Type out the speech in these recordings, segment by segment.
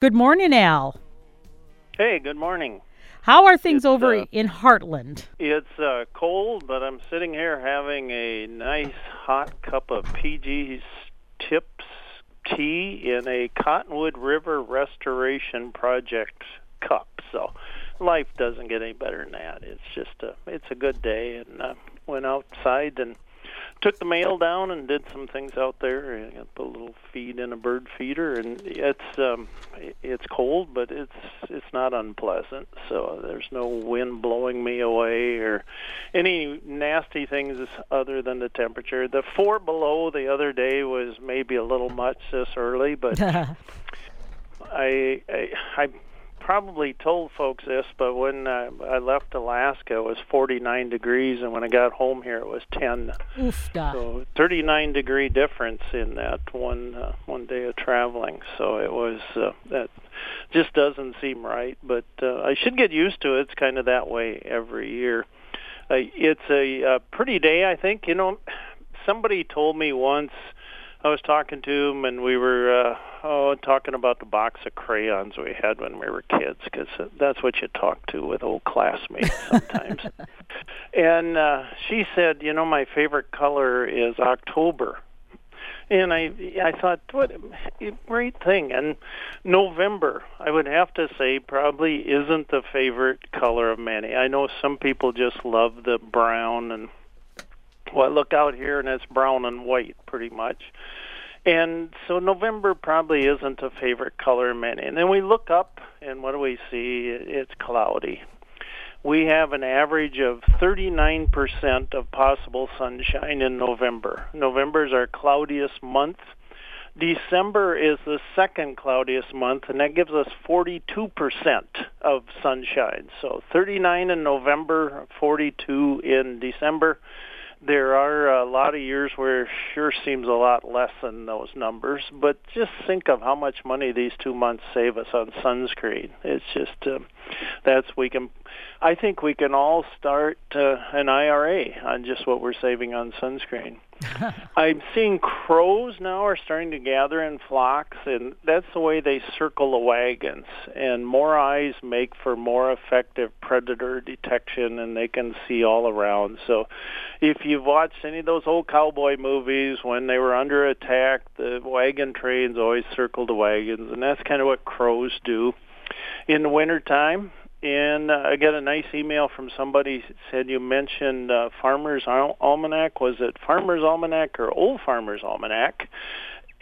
Good morning, Al. Hey, good morning. How are things It's, over uh, in Hartland? It's uh, cold, but I'm sitting here having a nice hot cup of PG's Tips tea in a Cottonwood River Restoration Project cup. So life doesn't get any better than that. It's just a it's a good day, and uh, went outside and took the mail down and did some things out there. I got a little feed in a bird feeder, and it's um, it's cold, but it's it's not unpleasant. So there's no wind blowing me away or any nasty things other than the temperature. The four below the other day was maybe a little much this early, but I, I I probably told folks this, but when uh, I left Alaska, it was 49 degrees, and when I got home here, it was 10. Oofda. So 39 degree difference in that one uh, one day of traveling. So it was uh, that just doesn't seem right, but uh, I should get used to it. It's kind of that way every year. Uh, it's a, uh pretty day, I think. You know, somebody told me once. I was talking to him, and we were uh, oh talking about the box of crayons we had when we were kids, because that's what you talk to with old classmates sometimes. and uh, she said, you know, my favorite color is October. And I I thought, what a great thing. And November, I would have to say, probably isn't the favorite color of many. I know some people just love the brown and well, I look out here and it's brown and white pretty much. And so November probably isn't a favorite color of many. And then we look up and what do we see? It's cloudy. We have an average of 39% of possible sunshine in November. November is our cloudiest month. December is the second cloudiest month, and that gives us 42% of sunshine. So 39 in November, 42 in December there are a lot of years where sure seems a lot less than those numbers, but just think of how much money these two months save us on sunscreen. It's just uh, that's we can. I think we can all start uh, an IRA on just what we're saving on sunscreen. I'm seeing crows now are starting to gather in flocks, and that's the way they circle the wagons. And more eyes make for more effective predator detection, and they can see all around. So, if you've watched any of those old cowboy movies, when they were under attack, the wagon trains always circle the wagons, and that's kind of what crows do. In the wintertime, and uh, I got a nice email from somebody said you mentioned uh, Farmer's Al- Almanac. Was it Farmer's Almanac or Old Farmer's Almanac?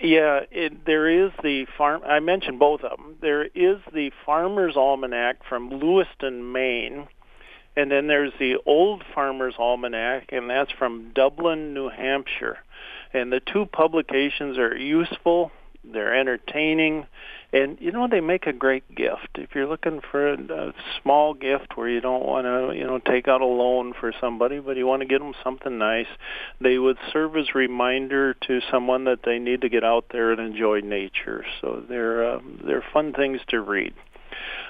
Yeah, it, there is the farm. I mentioned both of them. There is the Farmer's Almanac from Lewiston, Maine, and then there's the Old Farmer's Almanac, and that's from Dublin, New Hampshire. And the two publications are useful. They're entertaining and you know they make a great gift. If you're looking for a, a small gift where you don't want to you know take out a loan for somebody but you want to get them something nice they would serve as reminder to someone that they need to get out there and enjoy nature. So they're uh, they're fun things to read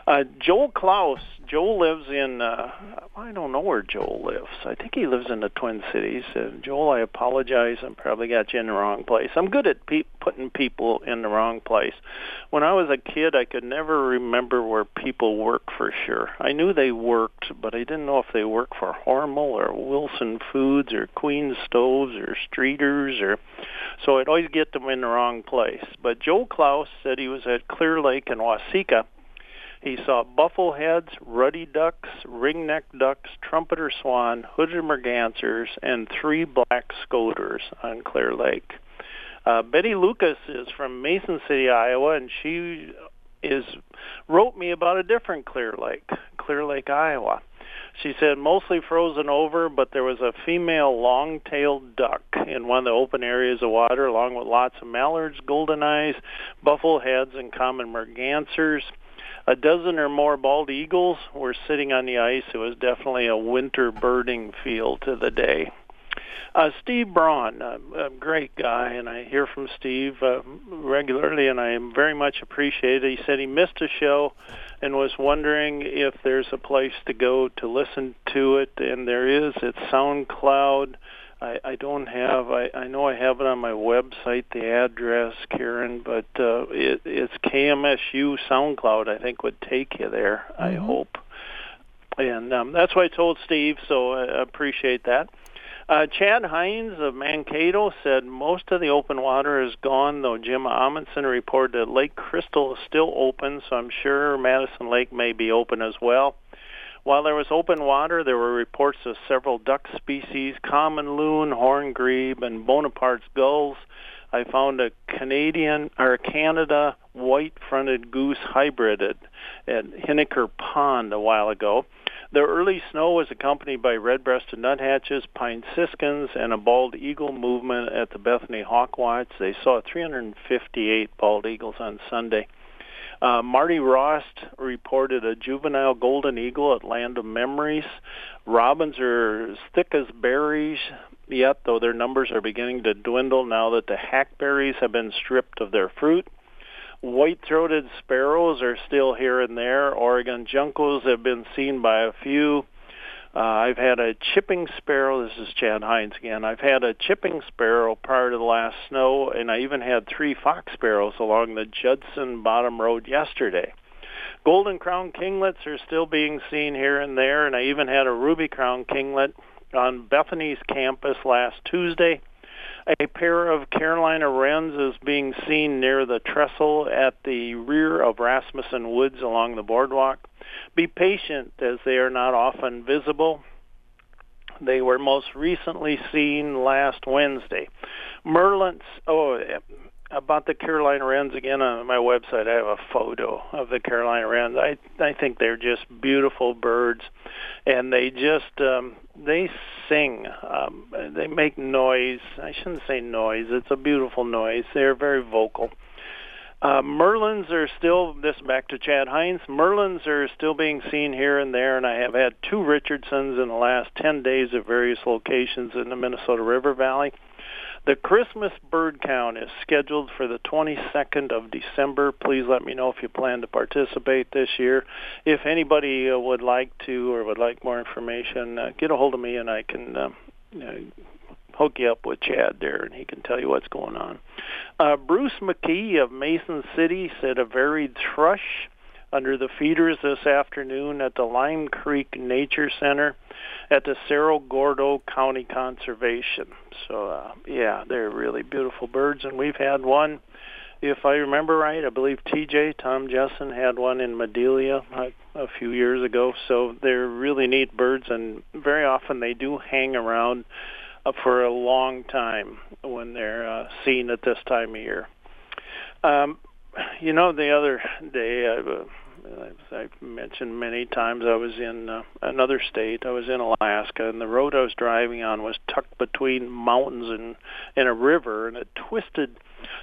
uh, Joel Klaus. Joel lives in. Uh, I don't know where Joel lives. I think he lives in the Twin Cities. Uh, Joel, I apologize. I probably got you in the wrong place. I'm good at pe- putting people in the wrong place. When I was a kid, I could never remember where people worked for sure. I knew they worked, but I didn't know if they worked for Hormel or Wilson Foods or Queen Stoves or Streaters or. So I'd always get them in the wrong place. But Joel Klaus said he was at Clear Lake in Waseca he saw buffleheads, ruddy ducks, ringneck ducks, trumpeter swan, hooded mergansers, and three black scoters on Clear Lake. Uh, Betty Lucas is from Mason City, Iowa, and she is wrote me about a different Clear Lake, Clear Lake, Iowa. She said mostly frozen over, but there was a female long-tailed duck in one of the open areas of water, along with lots of mallards, golden eyes, buffleheads, and common mergansers a dozen or more bald eagles were sitting on the ice. It was definitely a winter birding field to the day. Uh, Steve Braun, a, a great guy, and I hear from Steve uh, regularly, and I am very much appreciate it. He said he missed a show and was wondering if there's a place to go to listen to it, and there is. It's SoundCloud I, I don't have. I, I know I have it on my website, the address, Karen, but uh, it, it's KMSU SoundCloud. I think would take you there. Mm-hmm. I hope, and um, that's what I told Steve. So I appreciate that. Uh, Chad Hines of Mankato said most of the open water is gone, though Jim Amundsen reported that Lake Crystal is still open, so I'm sure Madison Lake may be open as well. While there was open water, there were reports of several duck species, common loon, horn grebe, and Bonaparte's gulls. I found a Canadian or Canada white-fronted goose hybrid at, at Hiniker Pond a while ago. The early snow was accompanied by red-breasted nuthatches, pine siskins, and a bald eagle movement at the Bethany Hawk Hawkwatch. They saw 358 bald eagles on Sunday. Uh, Marty Rost reported a juvenile golden eagle at Land of Memories. Robins are as thick as berries yet, though their numbers are beginning to dwindle now that the hackberries have been stripped of their fruit. White-throated sparrows are still here and there. Oregon juncos have been seen by a few. Uh, I've had a chipping sparrow. This is Chad Hines again. I've had a chipping sparrow prior to the last snow, and I even had three fox sparrows along the Judson Bottom Road yesterday. Golden crown kinglets are still being seen here and there, and I even had a ruby crown kinglet on Bethany's campus last Tuesday. A pair of Carolina wrens is being seen near the trestle at the rear of Rasmussen Woods along the boardwalk. Be patient as they are not often visible. They were most recently seen last Wednesday. Merlins, oh, about the Carolina Wrens again on my website. I have a photo of the Carolina Wrens. I I think they're just beautiful birds, and they just um, they sing. Um, they make noise. I shouldn't say noise. It's a beautiful noise. They're very vocal. Uh, Merlins are still, this back to Chad Hines, Merlins are still being seen here and there, and I have had two Richardsons in the last 10 days at various locations in the Minnesota River Valley. The Christmas bird count is scheduled for the 22nd of December. Please let me know if you plan to participate this year. If anybody uh, would like to or would like more information, uh, get a hold of me and I can uh, hook you up with Chad there, and he can tell you what's going on. Uh, Bruce McKee of Mason City said a varied thrush under the feeders this afternoon at the Lime Creek Nature Center at the Cerro Gordo County Conservation. So, uh, yeah, they're really beautiful birds, and we've had one. If I remember right, I believe TJ Tom Jessen had one in Madelia a, a few years ago. So they're really neat birds, and very often they do hang around uh, for a long time when they're uh, seen at this time of year. Um, you know, the other day, I've, uh, as I've mentioned many times, I was in uh, another state. I was in Alaska, and the road I was driving on was tucked between mountains and and a river, and it twisted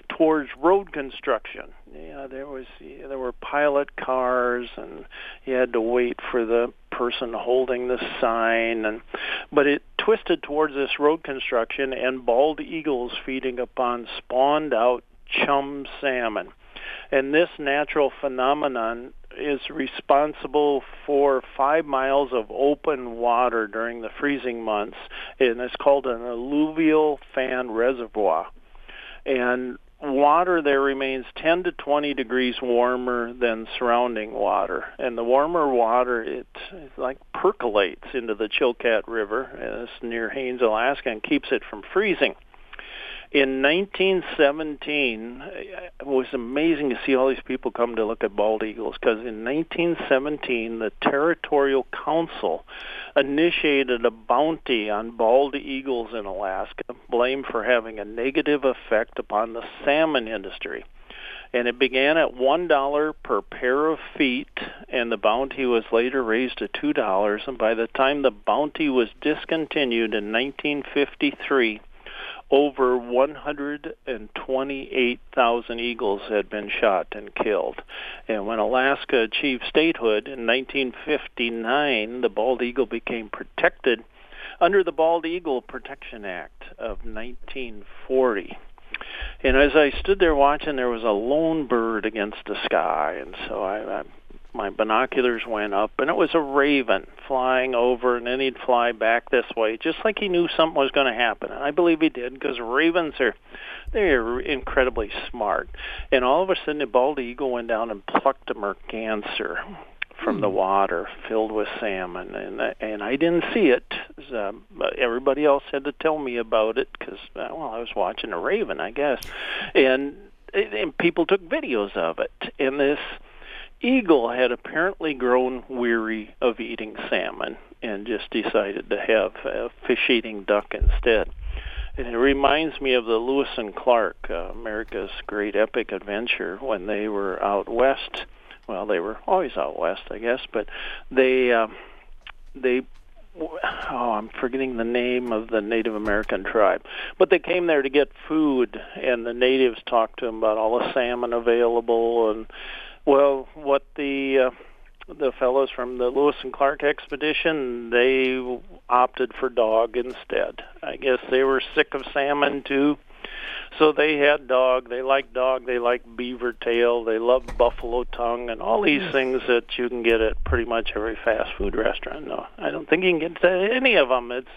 towards road construction. Yeah, there was yeah, there were pilot cars, and you had to wait for the person holding the sign, and but it twisted towards this road construction, and bald eagles feeding upon spawned out chum salmon. And this natural phenomenon is responsible for five miles of open water during the freezing months, and it's called an alluvial fan reservoir. And water there remains 10 to 20 degrees warmer than surrounding water. And the warmer water, it, it like percolates into the Chilkat River, and it's near Haines, Alaska, and keeps it from freezing. In 1917, it was amazing to see all these people come to look at bald eagles because in 1917, the Territorial Council initiated a bounty on bald eagles in Alaska, blamed for having a negative effect upon the salmon industry. And it began at one dollar per pair of feet, and the bounty was later raised to two dollars. And by the time the bounty was discontinued in 1953, over 128,000 eagles had been shot and killed. And when Alaska achieved statehood in 1959, the bald eagle became protected under the Bald Eagle Protection Act of 1940. And as I stood there watching, there was a lone bird against the sky, and so I, I my binoculars went up, and it was a raven flying over, and then he'd fly back this way, just like he knew something was going to happen. And I believe he did, because ravens are they're incredibly smart. And all of a sudden, the bald eagle went down and plucked a merganser from the water filled with salmon and and I didn't see it um, everybody else had to tell me about it cuz uh, well I was watching a raven I guess and and people took videos of it and this eagle had apparently grown weary of eating salmon and just decided to have a fish eating duck instead and it reminds me of the Lewis and Clark, uh, America's great epic adventure, when they were out west. Well, they were always out west, I guess, but they uh, they oh, I'm forgetting the name of the Native American tribe, but they came there to get food, and the natives talked to them about all the salmon available, and well, what the uh, the fellows from the Lewis and Clark expedition, they opted for dog instead. I guess they were sick of salmon too. So they had dog. They like dog. They like beaver tail. They love buffalo tongue and all these things that you can get at pretty much every fast food restaurant. No, I don't think you can get to any of them. It's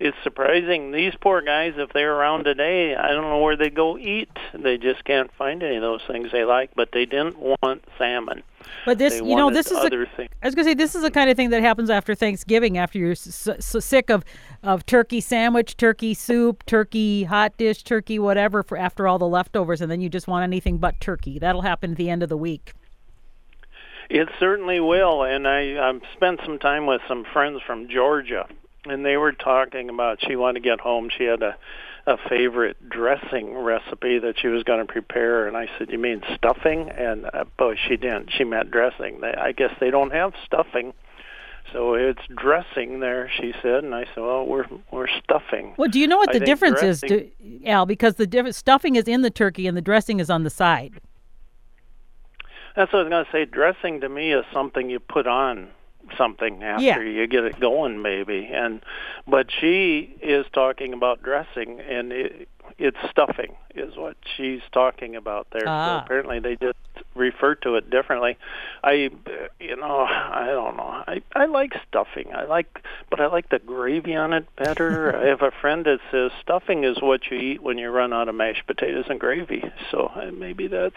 it's surprising. These poor guys, if they're around today, I don't know where they go eat. They just can't find any of those things they like. But they didn't want salmon. But this, They you know, this is a, things. I was going to say this is the kind of thing that happens after Thanksgiving, after you're so, so sick of of turkey sandwich, turkey soup, turkey hot dish, turkey whatever for after all the leftovers, and then you just want anything but turkey. That'll happen at the end of the week. It certainly will, and I I've spent some time with some friends from Georgia, and they were talking about she wanted to get home. She had a a favorite dressing recipe that she was going to prepare, and I said, "You mean stuffing?" And uh, boy, she didn't. She meant dressing. They, I guess they don't have stuffing, so it's dressing there. She said, and I said, "Well, we're we're stuffing." Well, do you know what I the difference is, dressing- do, Al? Because the diff- stuffing is in the turkey and the dressing is on the side. That's what I was going to say. Dressing to me is something you put on something after Yeah. you get it going, maybe. And but she is talking about dressing, and it, it's stuffing is what she's talking about there. Ah. So apparently they just refer to it differently. I, you know, I don't know. I I like stuffing. I like, but I like the gravy on it better. I have a friend that says stuffing is what you eat when you run out of mashed potatoes and gravy. So uh, maybe that's.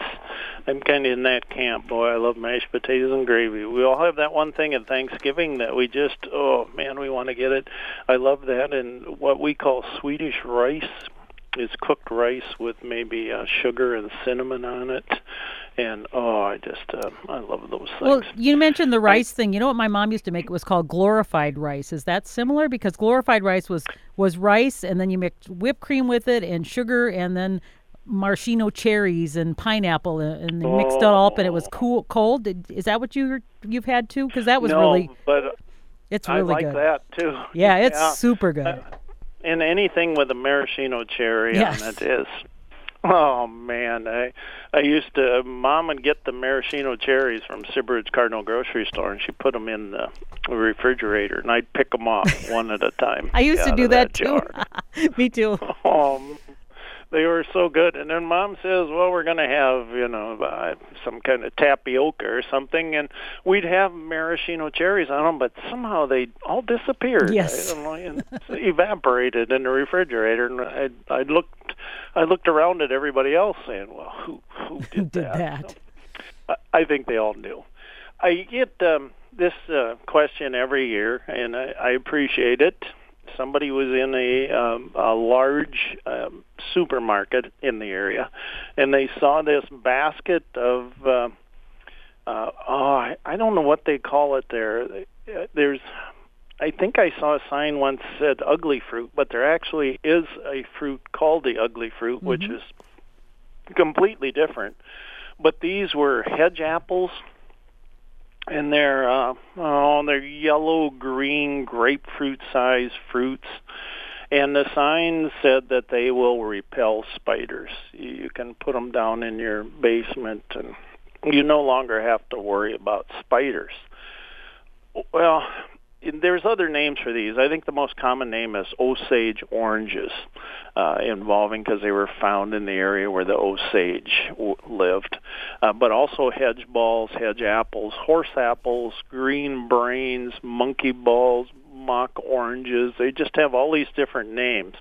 I'm kind of in that camp. Boy, I love mashed potatoes and gravy. We all have that one thing at Thanksgiving that we just, oh man, we want to get it. I love that, and what we call Swedish rice is cooked rice with maybe uh, sugar and cinnamon on it, and oh, I just, uh, I love those things. Well, you mentioned the rice thing. You know what my mom used to make? It was called glorified rice. Is that similar? Because glorified rice was was rice, and then you mixed whipped cream with it and sugar, and then maraschino cherries and pineapple, and, and they mixed it all up, and it was cool, cold. Did- Is that what you you've had too? Because that was no, really but it's really I like good. that too. Yeah, it's Yeah. super good. And anything with a maraschino cherry Yes. on it is oh man i i used to mom would get the maraschino cherries from Sibbert's cardinal grocery store and she put them in the refrigerator and i'd pick them off one at a time I used to do of that, too. Me too. um, they were so good. And then mom says, "Well, we're going to have, you know, uh, some kind of tapioca or something." And we'd have maraschino cherries on them, but somehow they all disappeared. Yes. I don't know, and evaporated in the refrigerator. And I, I looked, I looked around at everybody else, saying, "Well, who who did, Who did that? I, I think they all knew. I get um, this uh, question every year, and I, I appreciate it. Somebody was in a um, a large um, supermarket in the area, and they saw this basket of uh, uh, oh, I, I don't know what they call it there. There's I think I saw a sign once said ugly fruit, but there actually is a fruit called the ugly fruit, which is completely different. But these were hedge apples, and they're uh, oh, they're yellow green grapefruit size fruits. And the sign said that they will repel spiders. You can put them down in your basement, and you no longer have to worry about spiders. Well, there's other names for these. I think the most common name is Osage oranges, uh, involving because they were found in the area where the Osage w- lived. Uh, but also hedge balls, hedge apples, horse apples, green brains, monkey balls, mock oranges. They just have all these different names.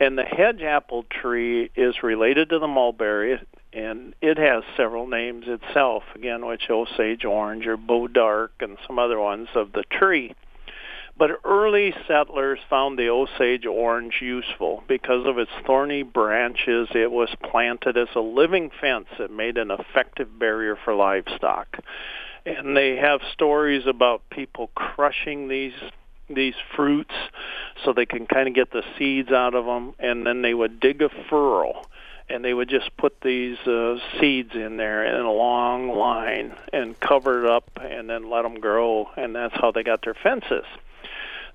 And the hedge apple tree is related to the mulberry, and it has several names itself, again, which Osage orange or Bois d'Arc and some other ones of the tree. But early settlers found the Osage orange useful because of its thorny branches. It was planted as a living fence that made an effective barrier for livestock. And they have stories about people crushing these these fruits so they can kind of get the seeds out of them and then they would dig a furrow and they would just put these uh, seeds in there in a long line and cover it up and then let them grow and that's how they got their fences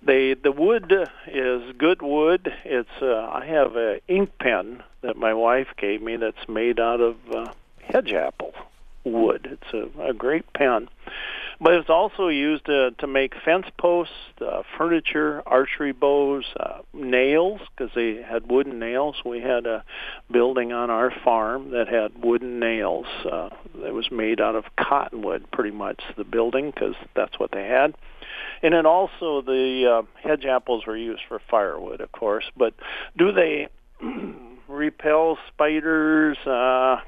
they the wood is good wood it's uh, i have a ink pen that my wife gave me that's made out of uh, hedge apple wood it's a, a great pen but it's also used to, to make fence posts, uh, furniture, archery bows, uh, nails, because they had wooden nails. We had a building on our farm that had wooden nails. Uh, that was made out of cottonwood, pretty much, the building, because that's what they had. And then also the uh, hedge apples were used for firewood, of course. But do they repel spiders? Uh,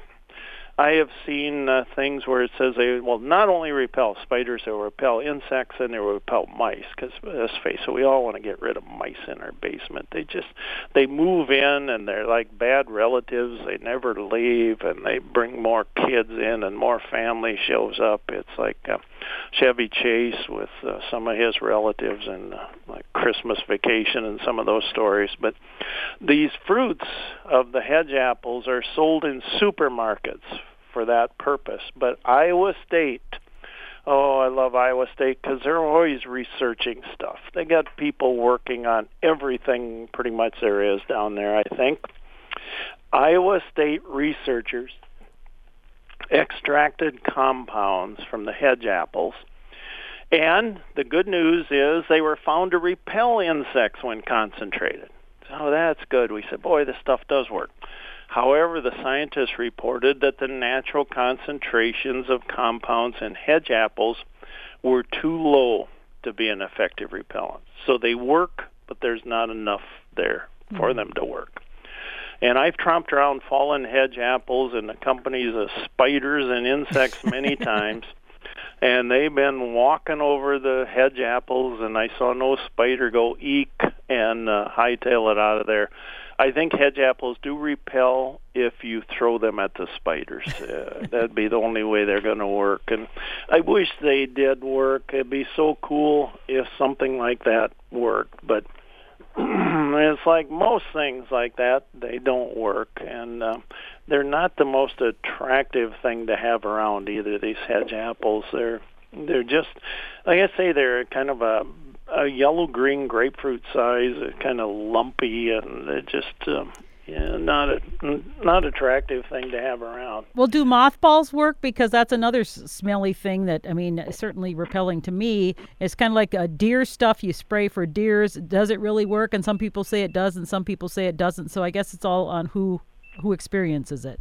I have seen uh, things where it says they will not only repel spiders, they will repel insects and they will repel mice. Because let's face it, we all want to get rid of mice in our basement. They just they move in and they're like bad relatives. They never leave and they bring more kids in and more family shows up. It's like uh, Chevy Chase with uh, some of his relatives and uh, like Christmas Vacation and some of those stories. But these fruits of the hedge apples are sold in supermarkets for that purpose. But Iowa State, oh, I love Iowa State because they're always researching stuff. They got people working on everything pretty much there is down there, I think. Iowa State researchers extracted compounds from the hedge apples. And the good news is they were found to repel insects when concentrated. So that's good. We said, boy, this stuff does work. However, the scientists reported that the natural concentrations of compounds in hedge apples were too low to be an effective repellent. So they work, but there's not enough there for mm-hmm. them to work. And I've tromped around fallen hedge apples in the companies of spiders and insects many times. And they've been walking over the hedge apples, and I saw no spider go eek and uh, hightail it out of there. I think hedge apples do repel if you throw them at the spiders. Uh, that'd be the only way they're going to work. And I wish they did work. It'd be so cool if something like that worked. But it's like most things like that, they don't work. And uh, they're not the most attractive thing to have around either. These hedge apples, they're they're just like I say, they're kind of a a yellow green grapefruit size, kind of lumpy, and it just um, yeah, not a not attractive thing to have around. Well, do mothballs work? Because that's another smelly thing that I mean, certainly repelling to me. It's kind of like a deer stuff you spray for deers. Does it really work? And some people say it does, and some people say it doesn't. So I guess it's all on who who experiences it.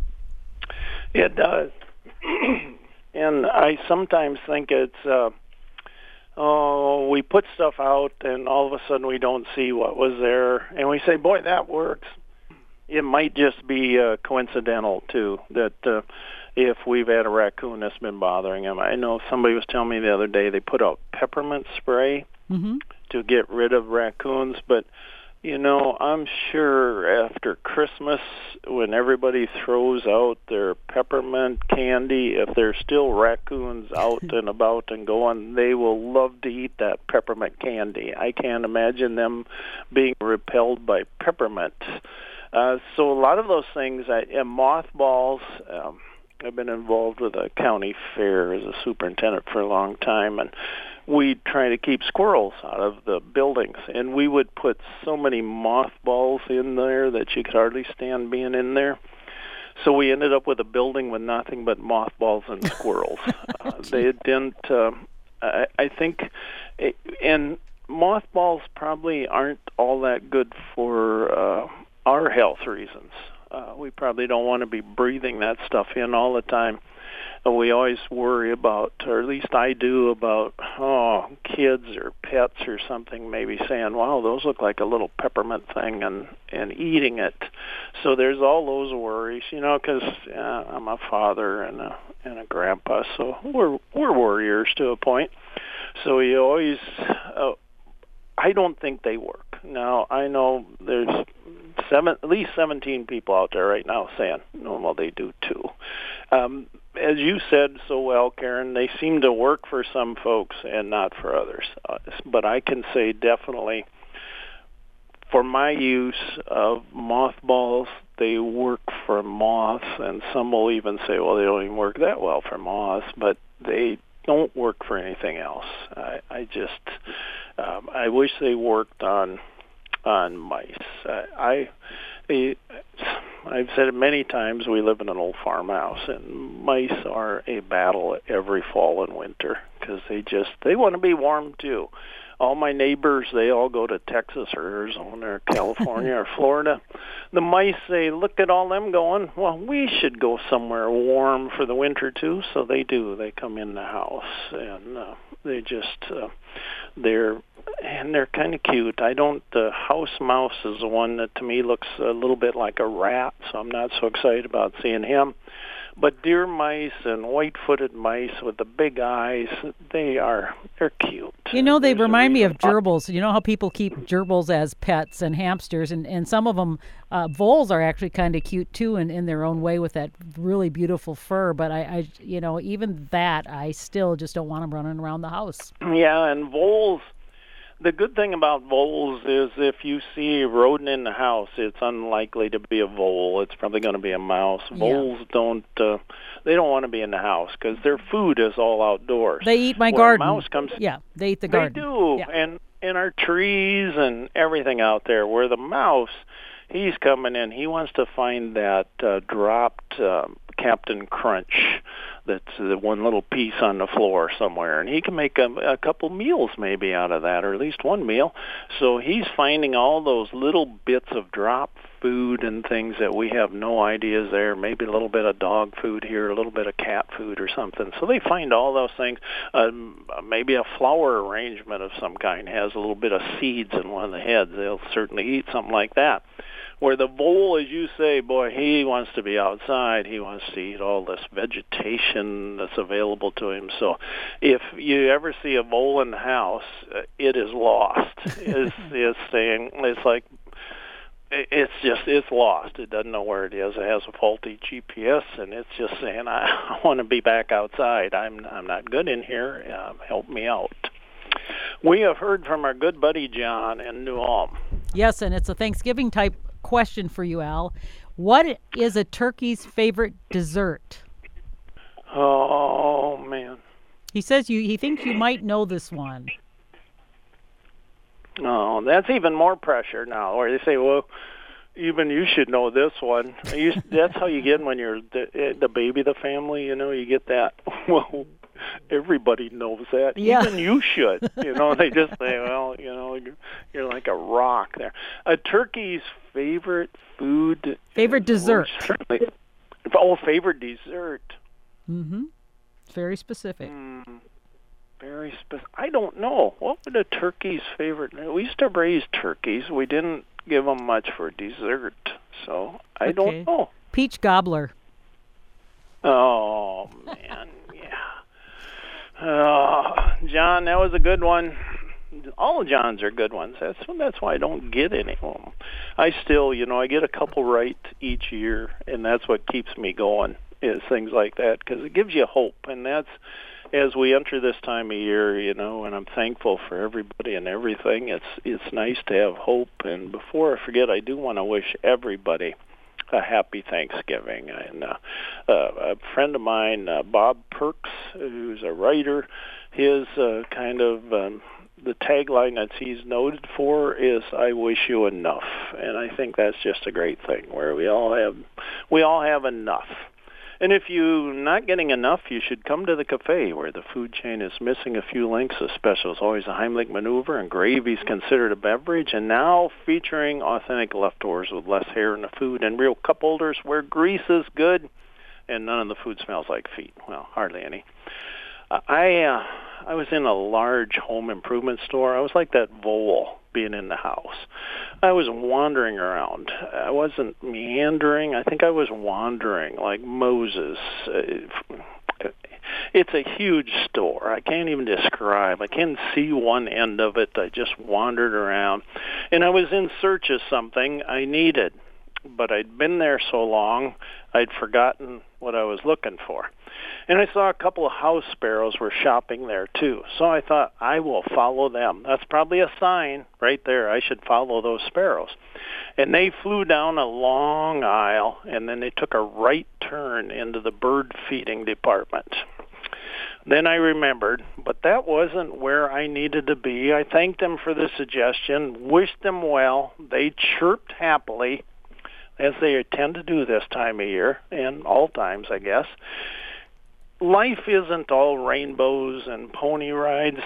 It does, and I sometimes think it's. Uh, oh, we put stuff out and all of a sudden we don't see what was there, and we say, boy, that works. It might just be uh, coincidental too that uh, if we've had a raccoon that's been bothering him. I know somebody was telling me the other day they put out peppermint spray mm-hmm. to get rid of raccoons, but you know, I'm sure after Christmas, when everybody throws out their peppermint candy, if there's still raccoons out and about and going, they will love to eat that peppermint candy. I can't imagine them being repelled by peppermint. Uh, so a lot of those things, I, and mothballs. Um, I've been involved with a county fair as a superintendent for a long time, and we try to keep squirrels out of the buildings, and we would put so many mothballs in there that you could hardly stand being in there. So we ended up with a building with nothing but mothballs and squirrels. uh, they didn't. Uh, I, I think, and mothballs probably aren't all that good for uh, our health reasons. Uh, we probably don't want to be breathing that stuff in all the time. And we always worry about, or at least I do, about oh, kids or pets or something maybe saying, "Wow, those look like a little peppermint thing," and and eating it. So there's all those worries, you know, because uh, I'm a father and a and a grandpa, so we're we're warriors to a point. So you always, uh, I don't think they work. Now I know there's seven, at least 17 people out there right now saying, well, they do too. Um, as you said so well, Karen, they seem to work for some folks and not for others. Uh, but I can say definitely for my use of mothballs, they work for moths, and some will even say, well, they don't even work that well for moths, but they don't work for anything else. I, I just, um, I wish they worked on on mice. I, I, I've said it many times. We live in an old farmhouse, and mice are a battle every fall and winter because they just they want to be warm too. All my neighbors, they all go to Texas or Arizona or California or Florida. The mice say, "Look at all them going. Well, we should go somewhere warm for the winter too." So they do. They come in the house, and uh, they just uh, they're and they're kind of cute. I don't. The house mouse is the one that to me looks a little bit like a rat, so I'm not so excited about seeing him. But deer mice and white-footed mice with the big eyes, they are they're cute. You know, they There's remind me of gerbils. You know how people keep gerbils as pets and hamsters, and and some of them uh, voles are actually kind of cute too, in in their own way with that really beautiful fur. But I, I, you know, even that I still just don't want them running around the house. Yeah, and voles the good thing about voles is if you see a rodent in the house, it's unlikely to be a vole. It's probably going to be a mouse. Voles don't uh, they don't want to be in the house because their food is all outdoors. They eat my Where garden. mouse comes. Yeah, they eat the garden. They do, yeah. and in our trees and everything out there. Where the mouse, he's coming in. He wants to find that uh, dropped uh, Captain Crunch that's the one little piece on the floor somewhere. And he can make a, a couple meals maybe out of that or at least one meal. So he's finding all those little bits of drop food and things that we have no ideas there maybe a little bit of dog food here a little bit of cat food or something so they find all those things um, maybe a flower arrangement of some kind has a little bit of seeds in one of the heads they'll certainly eat something like that where the vole, as you say, boy, he wants to be outside. He wants to eat all this vegetation that's available to him. So, if you ever see a vole in the house, uh, it is lost. is is saying it's like it's just it's lost. It doesn't know where it is. It has a faulty GPS, and it's just saying, "I, I want to be back outside. I'm I'm not good in here. Uh, help me out." We have heard from our good buddy John in New Ulm. Yes, and it's a Thanksgiving type question for you, Al. What is a turkey's favorite dessert? Oh man. He says you he thinks you might know this one. Oh, that's even more pressure now. Or they say, well, even you should know this one. You, that's how you get when you're the, the baby of the family. You know, you get that. Well, everybody knows that. Yeah. Even you should. You know, they just say, well, you know, you're like a rock there. A turkey's favorite food. Favorite dessert. Oh, favorite dessert. Mm-hmm. Very specific. Mm, very specific. I don't know. What would a turkey's favorite? We used to raise turkeys. We didn't give them much for dessert, so I okay. don't know. Peach gobbler. Oh man, yeah. Uh, John, that was a good one. All of John's are good ones. That's that's why I don't get any of them. I still, you know, I get a couple right each year, and that's what keeps me going. Is things like that because it gives you hope, and that's as we enter this time of year, you know, and I'm thankful for everybody and everything. It's it's nice to have hope. And before I forget, I do want to wish everybody a happy Thanksgiving. And uh, uh, a friend of mine, uh, Bob Perks, who's a writer, his uh, kind of um, the tagline that he's noted for is "I wish you enough," and I think that's just a great thing. Where we all have we all have enough, And if you're not getting enough, you should come to the cafe where the food chain is missing a few links. The special is always a Heimlich maneuver, and gravy is considered a beverage. And now featuring authentic leftovers with less hair in the food and real cup holders where grease is good and none of the food smells like feet. Well, hardly any. I uh, I was in a large home improvement store. I was like that vole being in the house. I was wandering around. I wasn't meandering. I think I was wandering like Moses. Uh, it's a huge store. I can't even describe. I can't see one end of it. I just wandered around. And I was in search of something I needed. But I'd been there so long, I'd forgotten what I was looking for. And I saw a couple of house sparrows were shopping there too. So I thought, I will follow them. That's probably a sign right there. I should follow those sparrows. And they flew down a long aisle and then they took a right turn into the bird feeding department. Then I remembered, but that wasn't where I needed to be. I thanked them for the suggestion, wished them well. They chirped happily, as they tend to do this time of year, and all times, I guess life isn't all rainbows and pony rides.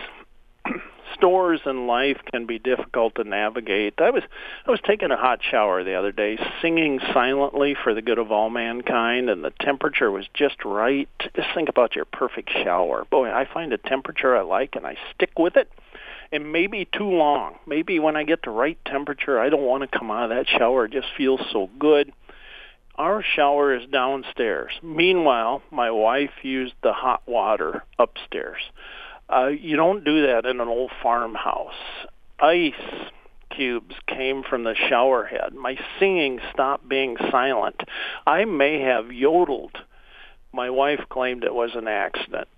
Stores and life can be difficult to navigate. I was I was taking a hot shower the other day, singing silently for the good of all mankind, and the temperature was just right. Just think about your perfect shower. Boy, I find a temperature I like, and I stick with it. And maybe too long. Maybe when I get the right temperature, I don't want to come out of that shower. It just feels so good our shower is downstairs. Meanwhile, my wife used the hot water upstairs. Uh, you don't do that in an old farmhouse. Ice cubes came from the shower head. My singing stopped being silent. I may have yodeled. My wife claimed it was an accident.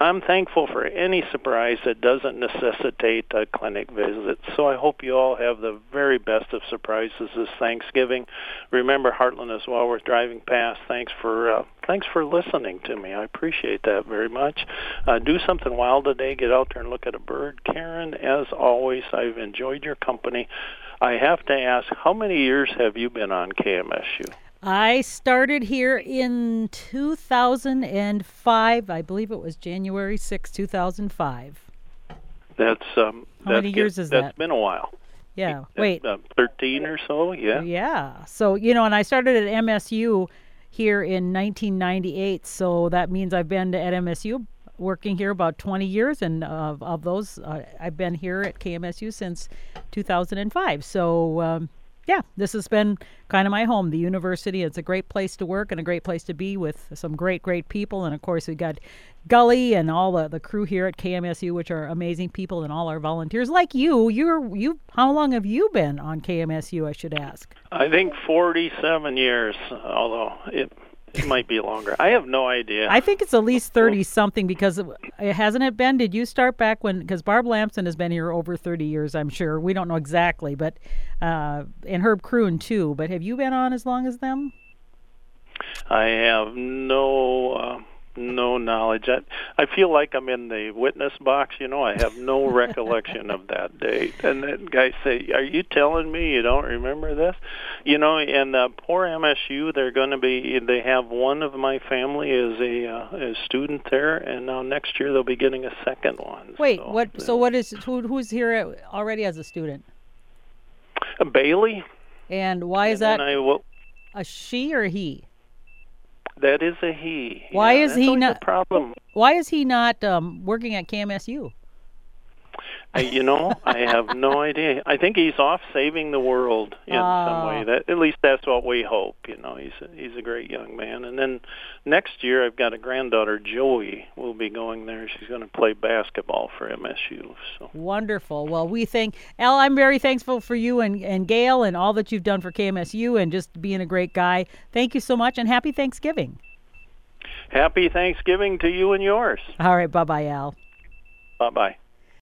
I'm thankful for any surprise that doesn't necessitate a clinic visit. So I hope you all have the very best of surprises this Thanksgiving. Remember Hartland as well. We're driving past. Thanks for uh, thanks for listening to me. I appreciate that very much. Uh, do something wild today. Get out there and look at a bird. Karen, as always, I've enjoyed your company. I have to ask, how many years have you been on KMSU? I started here in 2005. I believe it was January 6, 2005. That's um. How that's many years is that's That's been a while. Yeah. Wait. Uh, Thirteen or so. Yeah. Yeah. So you know, and I started at MSU here in 1998. So that means I've been at MSU working here about 20 years, and uh, of those, uh, I've been here at KMSU since 2005. So. Um, yeah, this has been kind of my home, the university. It's a great place to work and a great place to be with some great, great people. And of course, we got Gully and all the, the crew here at KMSU, which are amazing people, and all our volunteers like you. You're you. How long have you been on KMSU? I should ask. I think 47 years, although it it might be longer. I have no idea. I think it's at least 30 something because it, hasn't it been? Did you start back when? Because Barb Lamson has been here over 30 years, I'm sure. We don't know exactly, but uh, and Herb Kroon too. But have you been on as long as them? I have no. Uh, no knowledge. I, I feel like I'm in the witness box. You know, I have no recollection of that date. And then guys say, "Are you telling me you don't remember this?" You know, and uh, poor MSU, they're going to be. They have one of my family as a uh, a student there, and now next year they'll be getting a second one. Wait, so, what? So what is who, who's here already as a student? Uh, Bailey. And why is and that? I a she or he? That is a he. Why yeah, is he not problem? Why is he not um, working at KMSU? I, you know, I have no idea. I think he's off saving the world in some ah. way. Oh. That at least that's what we hope. You know, he's a, he's a great young man. And then next year, I've got a granddaughter, Joey, will be going there. She's going to play basketball for MSU. So Wonderful. Well, we thank Al. I'm very thankful for you and and Gail and all that you've done for KMSU and just being a great guy. Thank you so much and happy Thanksgiving. happy Thanksgiving to you and yours. All right. Bye bye, Al. Bye bye.